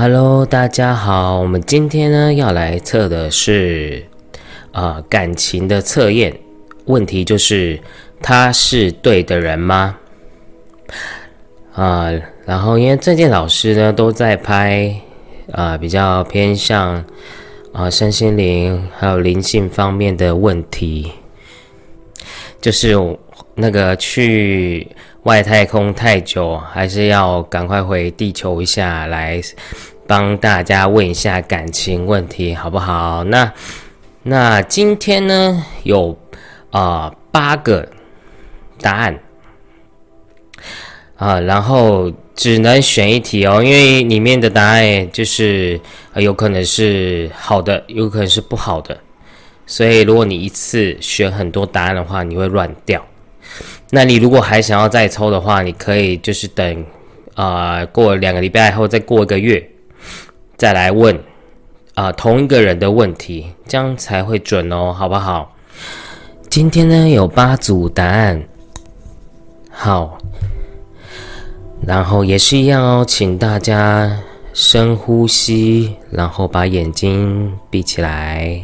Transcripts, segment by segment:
Hello，大家好，我们今天呢要来测的是啊感情的测验，问题就是他是对的人吗？啊，然后因为最近老师呢都在拍啊比较偏向啊身心灵还有灵性方面的问题，就是那个去。外太空太久，还是要赶快回地球一下，来帮大家问一下感情问题，好不好？那那今天呢，有啊八个答案啊，然后只能选一题哦，因为里面的答案就是有可能是好的，有可能是不好的，所以如果你一次选很多答案的话，你会乱掉。那你如果还想要再抽的话，你可以就是等，啊，过两个礼拜后再过一个月，再来问，啊，同一个人的问题，这样才会准哦，好不好？今天呢有八组答案，好，然后也是一样哦，请大家深呼吸，然后把眼睛闭起来，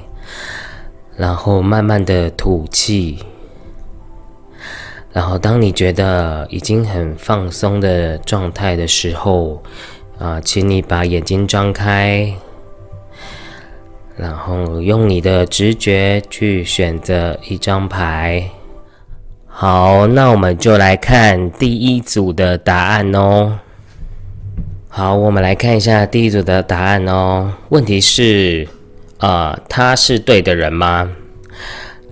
然后慢慢的吐气。然后，当你觉得已经很放松的状态的时候，啊，请你把眼睛张开，然后用你的直觉去选择一张牌。好，那我们就来看第一组的答案哦。好，我们来看一下第一组的答案哦。问题是，啊，他是对的人吗？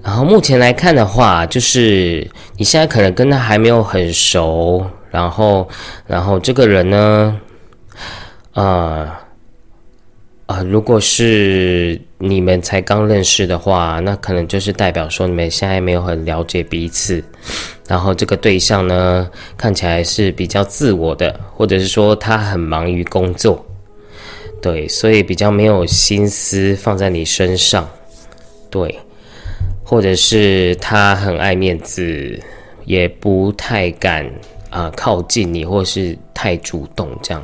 然后目前来看的话，就是你现在可能跟他还没有很熟，然后，然后这个人呢，呃，啊，如果是你们才刚认识的话，那可能就是代表说你们现在没有很了解彼此，然后这个对象呢，看起来是比较自我的，或者是说他很忙于工作，对，所以比较没有心思放在你身上，对。或者是他很爱面子，也不太敢啊靠近你，或是太主动这样。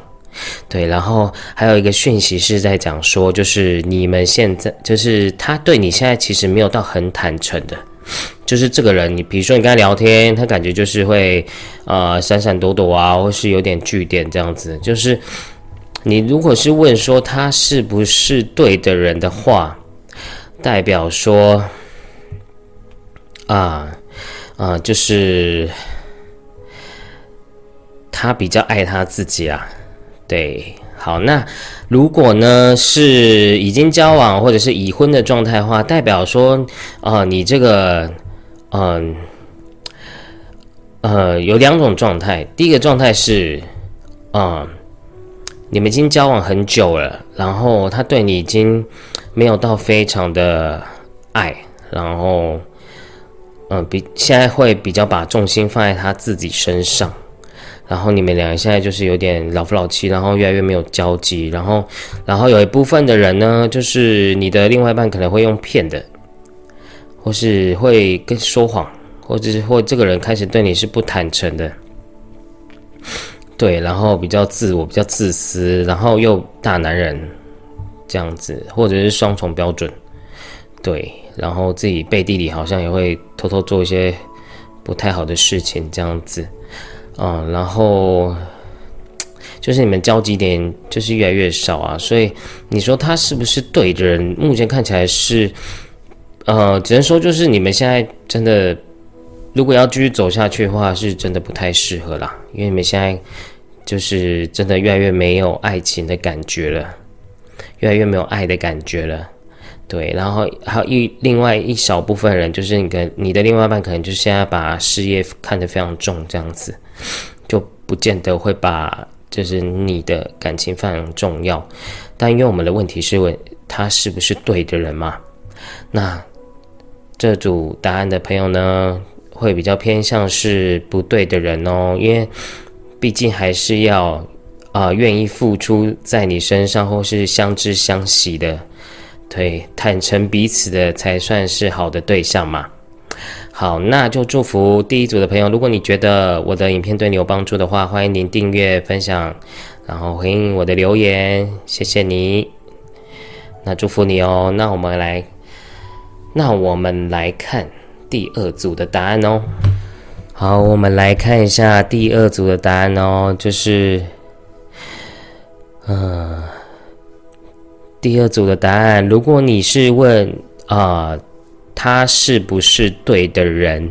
对，然后还有一个讯息是在讲说，就是你们现在，就是他对你现在其实没有到很坦诚的，就是这个人，你比如说你跟他聊天，他感觉就是会啊闪闪躲躲啊，或是有点据点这样子。就是你如果是问说他是不是对的人的话，代表说。啊，啊，就是他比较爱他自己啊。对，好，那如果呢是已经交往或者是已婚的状态的话，代表说，啊，你这个，嗯，呃，有两种状态。第一个状态是，啊，你们已经交往很久了，然后他对你已经没有到非常的爱，然后。嗯，比现在会比较把重心放在他自己身上，然后你们两个现在就是有点老夫老妻，然后越来越没有交集，然后，然后有一部分的人呢，就是你的另外一半可能会用骗的，或是会跟说谎，或者是或这个人开始对你是不坦诚的，对，然后比较自我，比较自私，然后又大男人这样子，或者是双重标准，对。然后自己背地里好像也会偷偷做一些不太好的事情，这样子，嗯，然后就是你们交集点就是越来越少啊，所以你说他是不是对的人？目前看起来是，呃，只能说就是你们现在真的如果要继续走下去的话，是真的不太适合啦，因为你们现在就是真的越来越没有爱情的感觉了，越来越没有爱的感觉了。对，然后还有一另外一小部分人，就是你跟你的另外一半，可能就现在把事业看得非常重，这样子，就不见得会把就是你的感情非常重要。但因为我们的问题是问他是不是对的人嘛？那这组答案的朋友呢，会比较偏向是不对的人哦，因为毕竟还是要啊愿意付出在你身上，或是相知相惜的。对，坦诚彼此的才算是好的对象嘛。好，那就祝福第一组的朋友。如果你觉得我的影片对你有帮助的话，欢迎您订阅、分享，然后回应我的留言，谢谢你。那祝福你哦。那我们来，那我们来看第二组的答案哦。好，我们来看一下第二组的答案哦，就是，嗯，第二组的答案，如果你是问啊，他是不是对的人，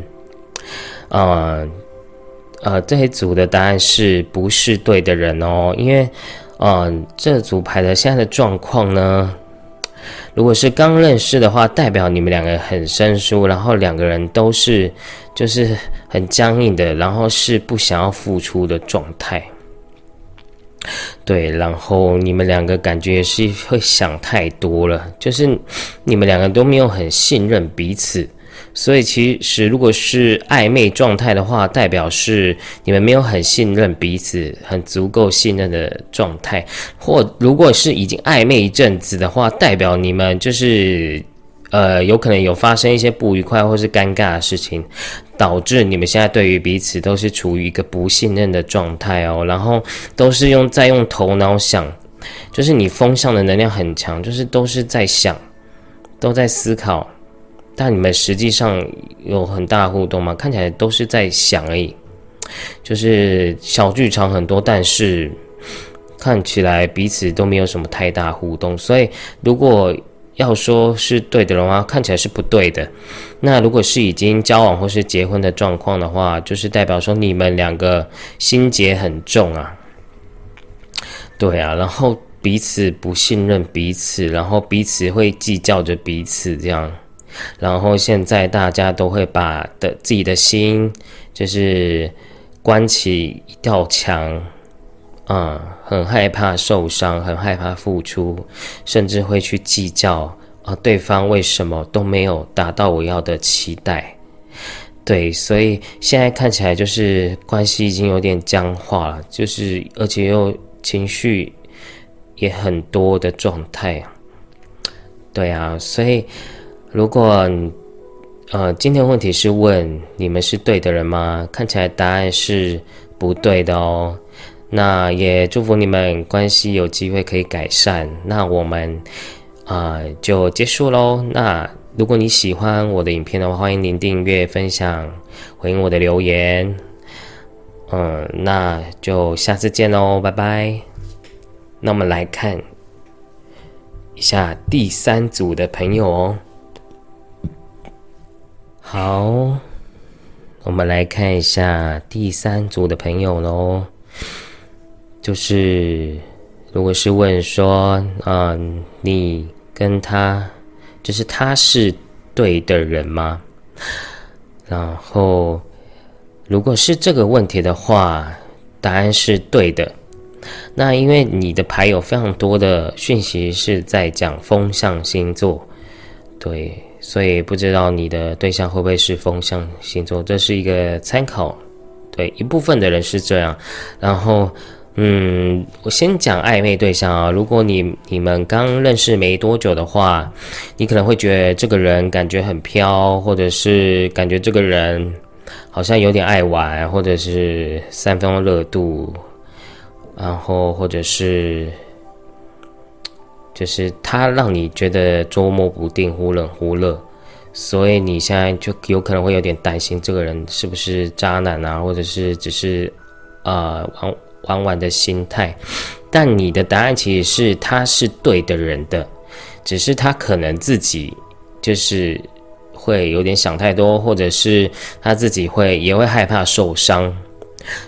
啊。呃，这一组的答案是不是对的人哦？因为，嗯，这组牌的现在的状况呢，如果是刚认识的话，代表你们两个很生疏，然后两个人都是就是很僵硬的，然后是不想要付出的状态。对，然后你们两个感觉是会想太多了，就是你们两个都没有很信任彼此。所以其实，如果是暧昧状态的话，代表是你们没有很信任彼此，很足够信任的状态；或如果是已经暧昧一阵子的话，代表你们就是，呃，有可能有发生一些不愉快或是尴尬的事情，导致你们现在对于彼此都是处于一个不信任的状态哦。然后都是用在用头脑想，就是你风向的能量很强，就是都是在想，都在思考。但你们实际上有很大互动吗？看起来都是在想而已，就是小剧场很多，但是看起来彼此都没有什么太大互动。所以如果要说是对的话，看起来是不对的。那如果是已经交往或是结婚的状况的话，就是代表说你们两个心结很重啊。对啊，然后彼此不信任彼此，然后彼此会计较着彼此这样。然后现在大家都会把的自己的心，就是关起一道墙，嗯，很害怕受伤，很害怕付出，甚至会去计较啊，对方为什么都没有达到我要的期待？对，所以现在看起来就是关系已经有点僵化了，就是而且又情绪也很多的状态。对啊，所以。如果呃，今天问题是问你们是对的人吗？看起来答案是不对的哦。那也祝福你们关系有机会可以改善。那我们啊就结束喽。那如果你喜欢我的影片的话，欢迎您订阅、分享、回应我的留言。嗯，那就下次见喽，拜拜。那我们来看一下第三组的朋友哦。好，我们来看一下第三组的朋友喽。就是如果是问说，嗯，你跟他，就是他是对的人吗？然后，如果是这个问题的话，答案是对的。那因为你的牌有非常多的讯息是在讲风象星座，对。所以不知道你的对象会不会是风象星座，这是一个参考。对一部分的人是这样，然后，嗯，我先讲暧昧对象啊。如果你你们刚认识没多久的话，你可能会觉得这个人感觉很飘，或者是感觉这个人好像有点爱玩，或者是三分钟热度，然后或者是。就是他让你觉得捉摸不定、忽冷忽热，所以你现在就有可能会有点担心这个人是不是渣男啊，或者是只是呃玩玩玩的心态。但你的答案其实是他是对的人的，只是他可能自己就是会有点想太多，或者是他自己会也会害怕受伤，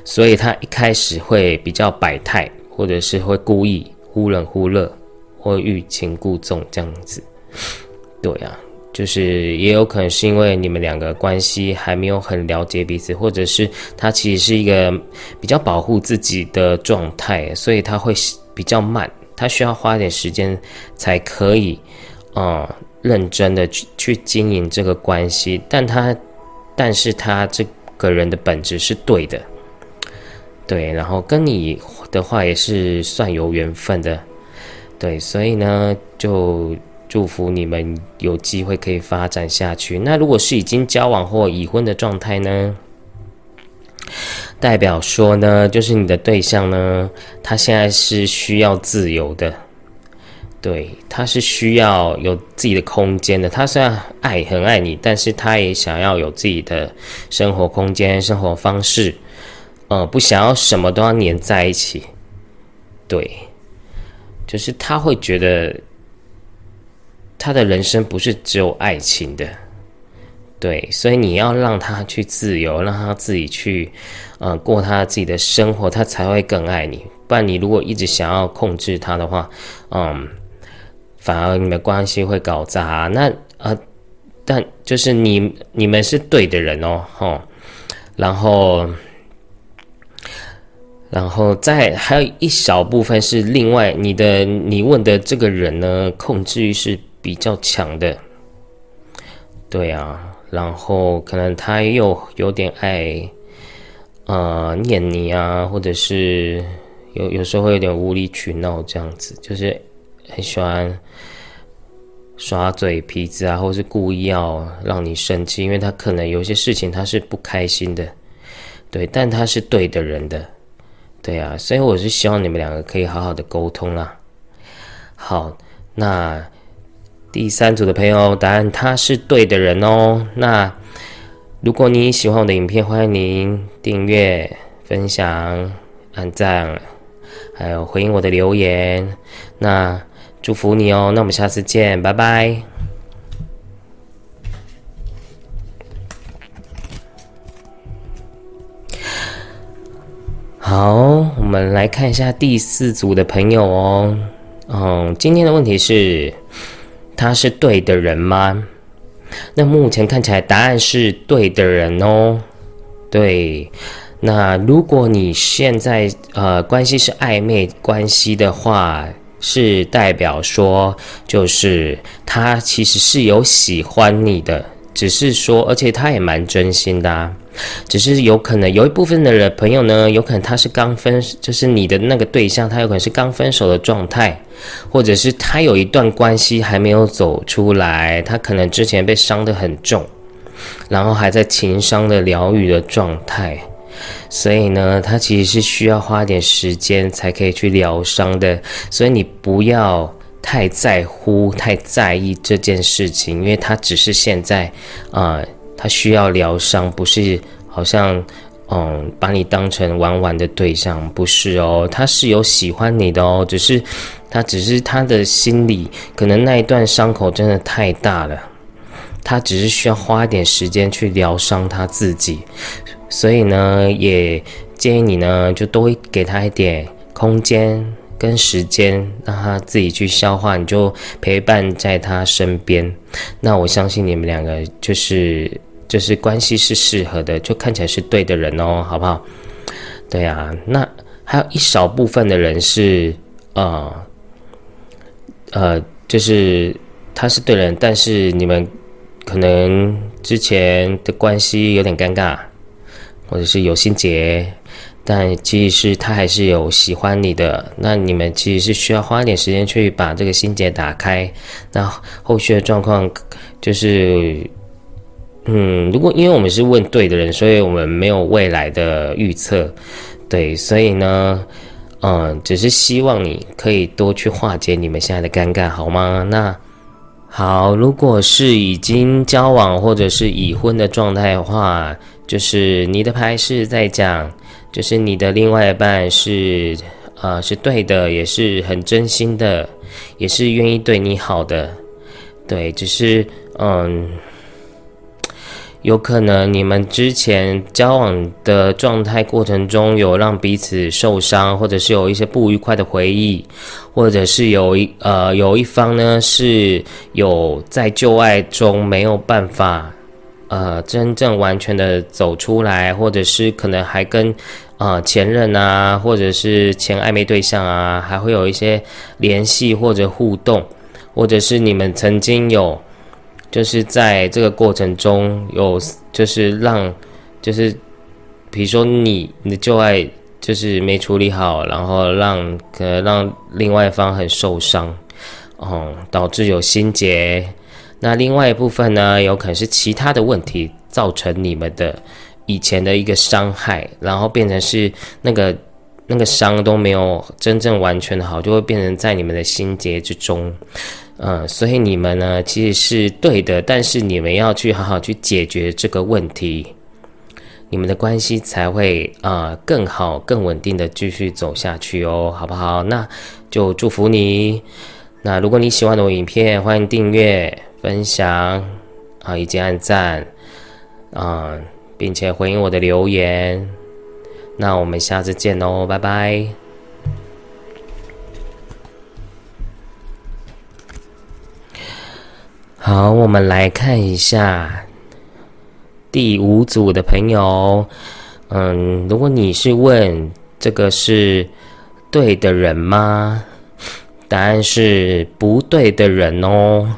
所以他一开始会比较摆态，或者是会故意忽冷忽热。或欲擒故纵这样子，对啊，就是也有可能是因为你们两个关系还没有很了解彼此，或者是他其实是一个比较保护自己的状态，所以他会比较慢，他需要花点时间才可以，嗯，认真的去去经营这个关系。但他，但是他这个人的本质是对的，对，然后跟你的话也是算有缘分的。对，所以呢，就祝福你们有机会可以发展下去。那如果是已经交往或已婚的状态呢？代表说呢，就是你的对象呢，他现在是需要自由的，对，他是需要有自己的空间的。他虽然爱很爱你，但是他也想要有自己的生活空间、生活方式，呃，不想要什么都要黏在一起。对，就是他会觉得他的人生不是只有爱情的。对，所以你要让他去自由，让他自己去，呃，过他自己的生活，他才会更爱你。不然，你如果一直想要控制他的话，嗯，反而你们关系会搞砸。那呃，但就是你你们是对的人哦，吼。然后，然后再还有一小部分是另外你的你问的这个人呢，控制欲是比较强的。对啊。然后可能他又有点爱，呃，念你啊，或者是有有时候会有点无理取闹这样子，就是很喜欢耍嘴皮子啊，或是故意要让你生气，因为他可能有些事情他是不开心的，对，但他是对的人的，对啊，所以我是希望你们两个可以好好的沟通啦。好，那。第三组的朋友，答案他是对的人哦。那如果你喜欢我的影片，欢迎您订阅、分享、按赞，还有回应我的留言。那祝福你哦。那我们下次见，拜拜。好，我们来看一下第四组的朋友哦。嗯，今天的问题是。他是对的人吗？那目前看起来答案是对的人哦。对，那如果你现在呃关系是暧昧关系的话，是代表说就是他其实是有喜欢你的，只是说而且他也蛮真心的啊。只是有可能有一部分的人朋友呢，有可能他是刚分，就是你的那个对象，他有可能是刚分手的状态，或者是他有一段关系还没有走出来，他可能之前被伤得很重，然后还在情伤的疗愈的状态，所以呢，他其实是需要花点时间才可以去疗伤的，所以你不要太在乎、太在意这件事情，因为他只是现在啊。他需要疗伤，不是好像嗯把你当成玩玩的对象，不是哦，他是有喜欢你的哦，只是他只是他的心里可能那一段伤口真的太大了，他只是需要花一点时间去疗伤他自己，所以呢，也建议你呢就多给他一点空间跟时间，让他自己去消化，你就陪伴在他身边，那我相信你们两个就是。就是关系是适合的，就看起来是对的人哦，好不好？对啊，那还有一少部分的人是，呃，呃，就是他是对人，但是你们可能之前的关系有点尴尬，或者是有心结，但其实是他还是有喜欢你的，那你们其实是需要花一点时间去把这个心结打开，那后续的状况就是。嗯，如果因为我们是问对的人，所以我们没有未来的预测，对，所以呢，嗯，只是希望你可以多去化解你们现在的尴尬，好吗？那好，如果是已经交往或者是已婚的状态的话，就是你的牌是在讲，就是你的另外一半是啊是对的，也是很真心的，也是愿意对你好的，对，只是嗯。有可能你们之前交往的状态过程中有让彼此受伤，或者是有一些不愉快的回忆，或者是有一呃有一方呢是有在旧爱中没有办法呃真正完全的走出来，或者是可能还跟啊前任啊或者是前暧昧对象啊还会有一些联系或者互动，或者是你们曾经有。就是在这个过程中有，就是让，就是，比如说你你的旧爱就是没处理好，然后让可能让另外一方很受伤，哦，导致有心结。那另外一部分呢，有可能是其他的问题造成你们的以前的一个伤害，然后变成是那个那个伤都没有真正完全的好，就会变成在你们的心结之中。嗯，所以你们呢其实是对的，但是你们要去好好去解决这个问题，你们的关系才会啊更好、更稳定的继续走下去哦，好不好？那就祝福你。那如果你喜欢我的影片，欢迎订阅、分享啊，以及按赞啊，并且回应我的留言。那我们下次见哦，拜拜。好，我们来看一下第五组的朋友。嗯，如果你是问这个是对的人吗？答案是不对的人哦，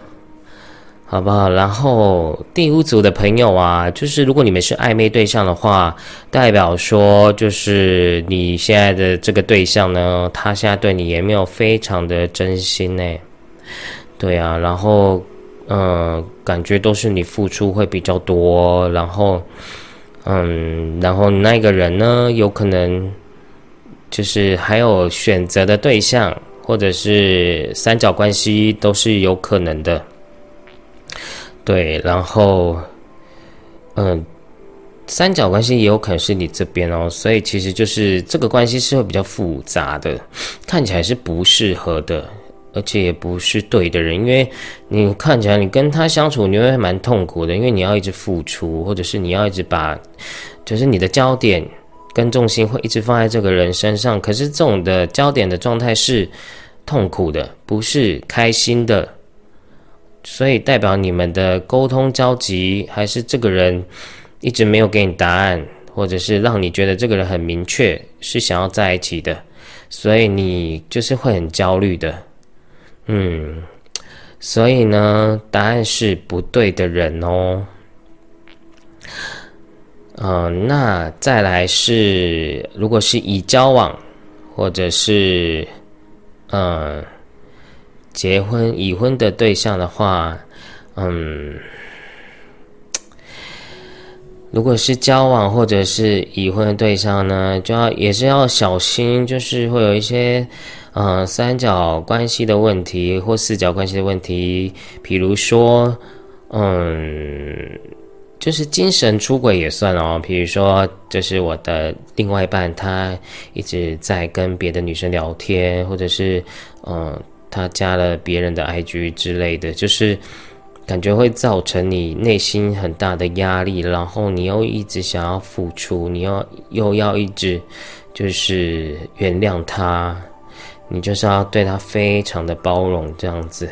好不好？然后第五组的朋友啊，就是如果你们是暧昧对象的话，代表说就是你现在的这个对象呢，他现在对你也没有非常的真心呢。对啊，然后。嗯，感觉都是你付出会比较多，然后，嗯，然后那个人呢，有可能就是还有选择的对象，或者是三角关系都是有可能的。对，然后，嗯，三角关系也有可能是你这边哦，所以其实就是这个关系是会比较复杂的，看起来是不适合的。而且也不是对的人，因为你看起来你跟他相处你会蛮痛苦的，因为你要一直付出，或者是你要一直把，就是你的焦点跟重心会一直放在这个人身上。可是这种的焦点的状态是痛苦的，不是开心的，所以代表你们的沟通交集还是这个人一直没有给你答案，或者是让你觉得这个人很明确是想要在一起的，所以你就是会很焦虑的。嗯，所以呢，答案是不对的人哦。嗯，那再来是，如果是已交往或者是嗯结婚已婚的对象的话，嗯，如果是交往或者是已婚的对象呢，就要也是要小心，就是会有一些。嗯，三角关系的问题或四角关系的问题，比如说，嗯，就是精神出轨也算哦。比如说，就是我的另外一半，他一直在跟别的女生聊天，或者是，嗯，他加了别人的 IG 之类的，就是感觉会造成你内心很大的压力，然后你又一直想要付出，你要又要一直就是原谅他。你就是要对他非常的包容，这样子，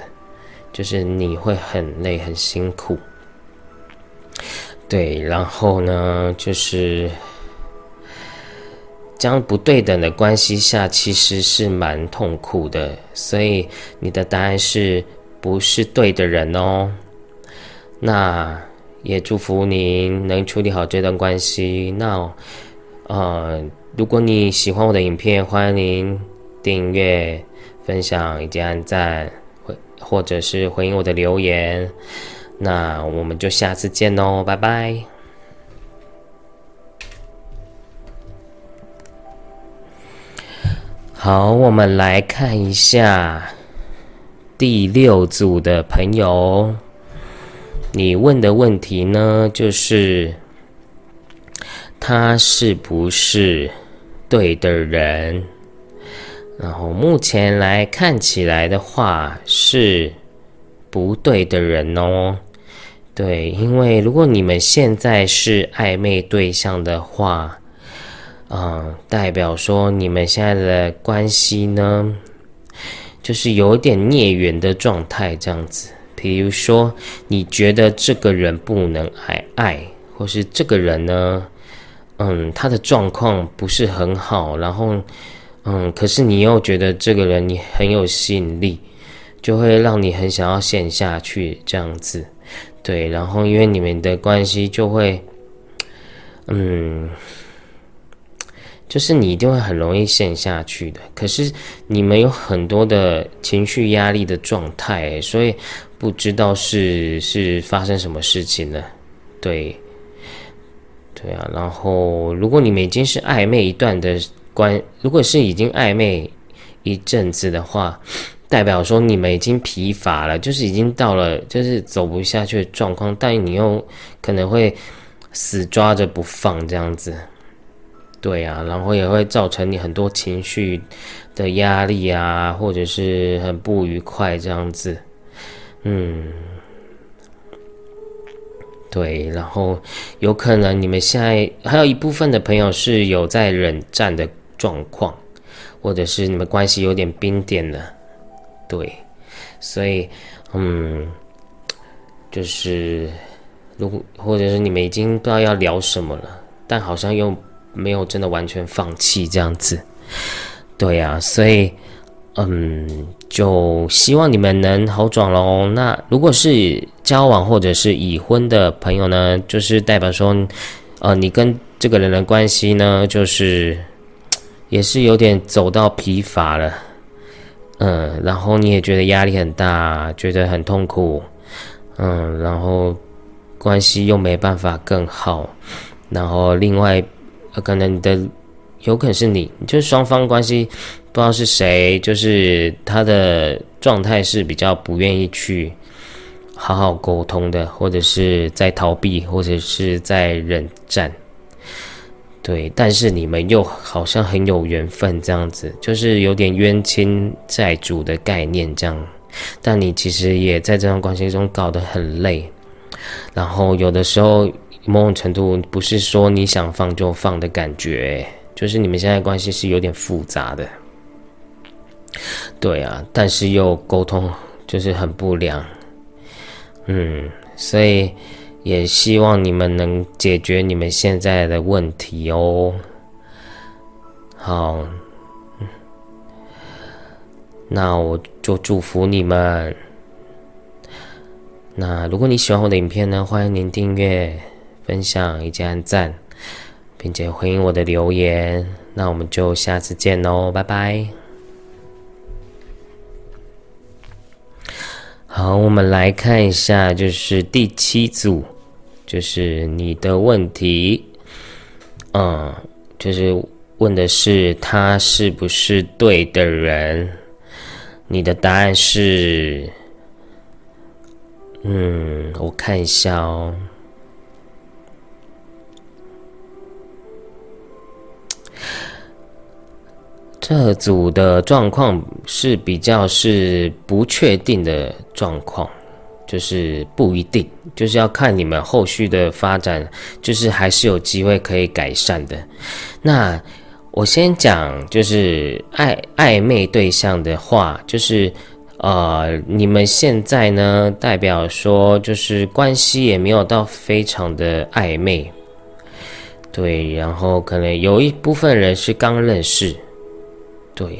就是你会很累很辛苦，对，然后呢，就是将不对等的关系下，其实是蛮痛苦的，所以你的答案是不是对的人哦？那也祝福您能处理好这段关系。那，呃，如果你喜欢我的影片，欢迎您。订阅、分享以及按赞，或或者是回应我的留言，那我们就下次见喽，拜拜。好，我们来看一下第六组的朋友，你问的问题呢，就是他是不是对的人？然后目前来看起来的话是不对的人哦，对，因为如果你们现在是暧昧对象的话，嗯，代表说你们现在的关系呢，就是有点孽缘的状态这样子。比如说，你觉得这个人不能爱爱，或是这个人呢，嗯，他的状况不是很好，然后。嗯，可是你又觉得这个人你很有吸引力，就会让你很想要陷下去这样子，对，然后因为你们的关系就会，嗯，就是你一定会很容易陷下去的。可是你们有很多的情绪压力的状态，所以不知道是是发生什么事情了，对。对啊，然后如果你们已经是暧昧一段的关，如果是已经暧昧一阵子的话，代表说你们已经疲乏了，就是已经到了就是走不下去的状况，但你又可能会死抓着不放这样子。对啊，然后也会造成你很多情绪的压力啊，或者是很不愉快这样子。嗯。对，然后有可能你们现在还有一部分的朋友是有在冷战的状况，或者是你们关系有点冰点了，对，所以嗯，就是如果或者是你们已经不知道要聊什么了，但好像又没有真的完全放弃这样子，对呀，所以。嗯，就希望你们能好转喽。那如果是交往或者是已婚的朋友呢，就是代表说，呃，你跟这个人的关系呢，就是也是有点走到疲乏了，嗯，然后你也觉得压力很大，觉得很痛苦，嗯，然后关系又没办法更好，然后另外可能你的有可能是你，就是双方关系。不知道是谁，就是他的状态是比较不愿意去好好沟通的，或者是在逃避，或者是在冷战。对，但是你们又好像很有缘分，这样子，就是有点冤亲债主的概念这样。但你其实也在这段关系中搞得很累，然后有的时候某种程度不是说你想放就放的感觉，就是你们现在关系是有点复杂的。对啊，但是又沟通就是很不良，嗯，所以也希望你们能解决你们现在的问题哦。好，那我就祝福你们。那如果你喜欢我的影片呢，欢迎您订阅、分享以及按赞，并且回应我的留言。那我们就下次见喽，拜拜。好，我们来看一下，就是第七组，就是你的问题，嗯，就是问的是他是不是对的人？你的答案是，嗯，我看一下哦。这组的状况是比较是不确定的状况，就是不一定，就是要看你们后续的发展，就是还是有机会可以改善的。那我先讲，就是暧暧昧对象的话，就是呃，你们现在呢，代表说就是关系也没有到非常的暧昧，对，然后可能有一部分人是刚认识。对，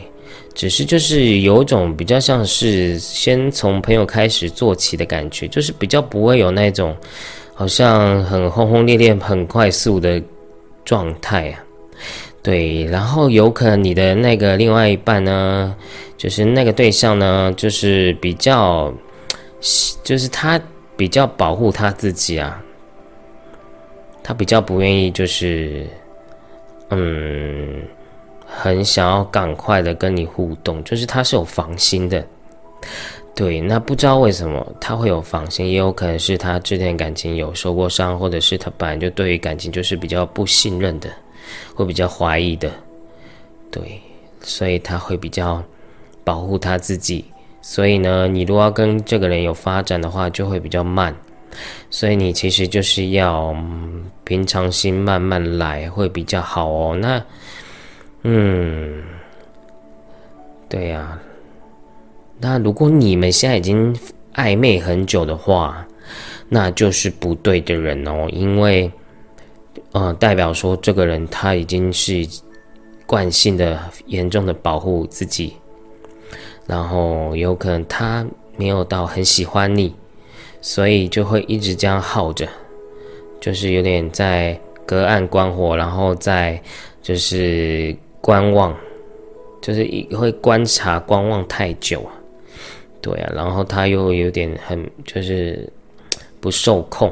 只是就是有种比较像是先从朋友开始做起的感觉，就是比较不会有那种好像很轰轰烈烈、很快速的状态啊。对，然后有可能你的那个另外一半呢，就是那个对象呢，就是比较，就是他比较保护他自己啊，他比较不愿意，就是嗯。很想要赶快的跟你互动，就是他是有防心的，对，那不知道为什么他会有防心，也有可能是他之前感情有受过伤，或者是他本来就对于感情就是比较不信任的，会比较怀疑的，对，所以他会比较保护他自己，所以呢，你如果要跟这个人有发展的话，就会比较慢，所以你其实就是要平常心慢慢来，会比较好哦，那。嗯，对呀。那如果你们现在已经暧昧很久的话，那就是不对的人哦，因为，呃，代表说这个人他已经是惯性的、严重的保护自己，然后有可能他没有到很喜欢你，所以就会一直这样耗着，就是有点在隔岸观火，然后在就是。观望，就是一会观察、观望太久，对啊，然后他又有点很就是不受控，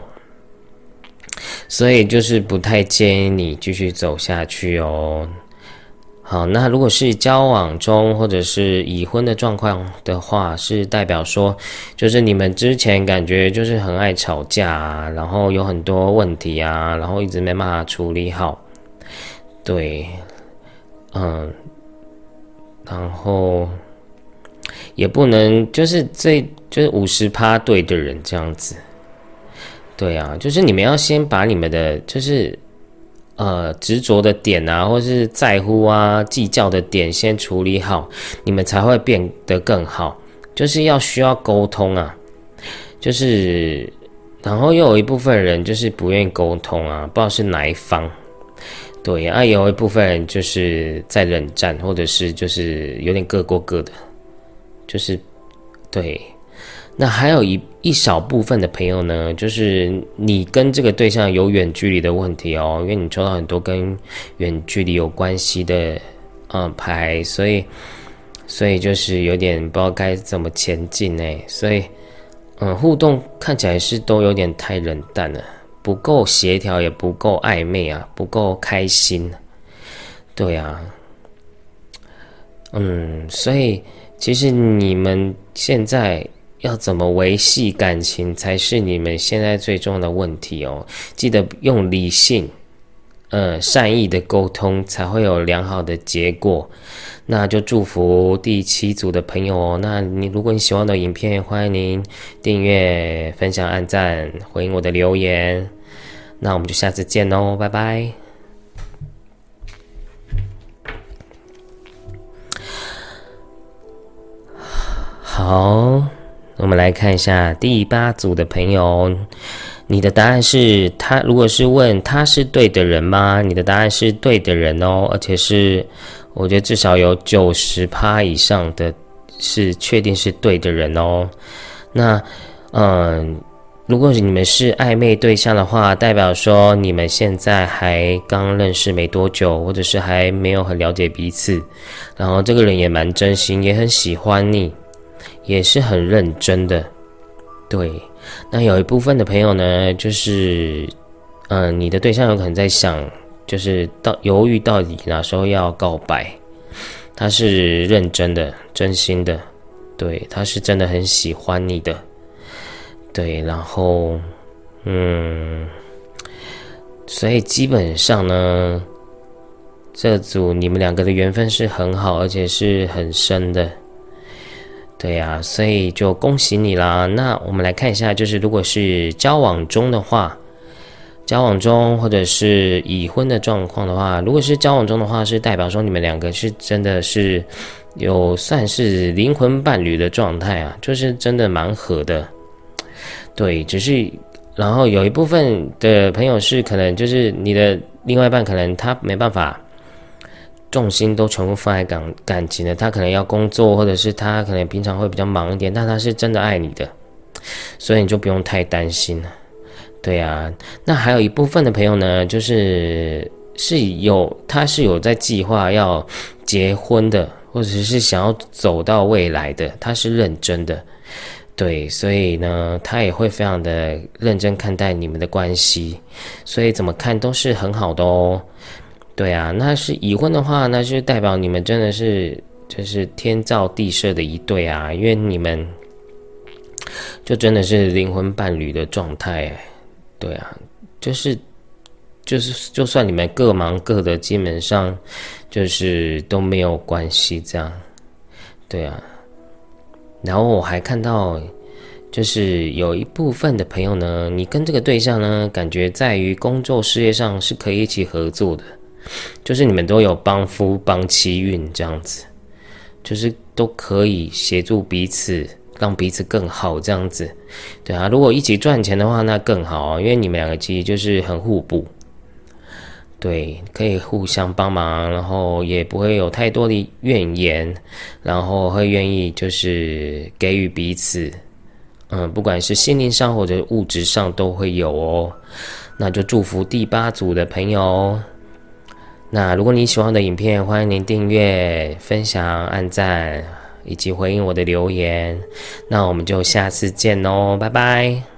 所以就是不太建议你继续走下去哦。好，那如果是交往中或者是已婚的状况的话，是代表说，就是你们之前感觉就是很爱吵架啊，然后有很多问题啊，然后一直没办法处理好。对，嗯，然后也不能就是这就是五十趴对的人这样子。对啊，就是你们要先把你们的就是。呃，执着的点啊，或是在乎啊、计较的点，先处理好，你们才会变得更好。就是要需要沟通啊，就是，然后又有一部分人就是不愿意沟通啊，不知道是哪一方。对啊，有一部分人就是在冷战，或者是就是有点各过各的，就是对。那还有一一小部分的朋友呢，就是你跟这个对象有远距离的问题哦，因为你抽到很多跟远距离有关系的嗯牌，所以所以就是有点不知道该怎么前进哎，所以嗯互动看起来是都有点太冷淡了，不够协调，也不够暧昧啊，不够开心，对啊，嗯，所以其实你们现在。要怎么维系感情才是你们现在最重要的问题哦！记得用理性、呃善意的沟通，才会有良好的结果。那就祝福第七组的朋友哦。那你如果你喜欢的影片，欢迎您订阅、分享、按赞、回应我的留言。那我们就下次见喽，拜拜。好。我们来看一下第八组的朋友，你的答案是他。如果是问他是对的人吗？你的答案是对的人哦，而且是我觉得至少有九十趴以上的是确定是对的人哦。那嗯，如果你们是暧昧对象的话，代表说你们现在还刚认识没多久，或者是还没有很了解彼此，然后这个人也蛮真心，也很喜欢你。也是很认真的，对。那有一部分的朋友呢，就是，嗯，你的对象有可能在想，就是到犹豫到底哪时候要告白。他是认真的、真心的，对，他是真的很喜欢你的，对。然后，嗯，所以基本上呢，这组你们两个的缘分是很好，而且是很深的。对呀，所以就恭喜你啦。那我们来看一下，就是如果是交往中的话，交往中或者是已婚的状况的话，如果是交往中的话，是代表说你们两个是真的是有算是灵魂伴侣的状态啊，就是真的蛮合的。对，只是然后有一部分的朋友是可能就是你的另外一半，可能他没办法。重心都全部放在感感情的，他可能要工作，或者是他可能平常会比较忙一点，但他是真的爱你的，所以你就不用太担心了。对啊，那还有一部分的朋友呢，就是是有他是有在计划要结婚的，或者是想要走到未来的，他是认真的。对，所以呢，他也会非常的认真看待你们的关系，所以怎么看都是很好的哦。对啊，那是已婚的话，那就代表你们真的是就是天造地设的一对啊，因为你们就真的是灵魂伴侣的状态。对啊，就是就是就算你们各忙各的，基本上就是都没有关系这样。对啊，然后我还看到，就是有一部分的朋友呢，你跟这个对象呢，感觉在于工作事业上是可以一起合作的。就是你们都有帮夫帮妻运这样子，就是都可以协助彼此，让彼此更好这样子，对啊。如果一起赚钱的话，那更好啊，因为你们两个其实就是很互补，对，可以互相帮忙，然后也不会有太多的怨言，然后会愿意就是给予彼此，嗯，不管是心灵上或者物质上都会有哦。那就祝福第八组的朋友。那如果你喜欢我的影片，欢迎您订阅、分享、按赞，以及回应我的留言。那我们就下次见喽，拜拜。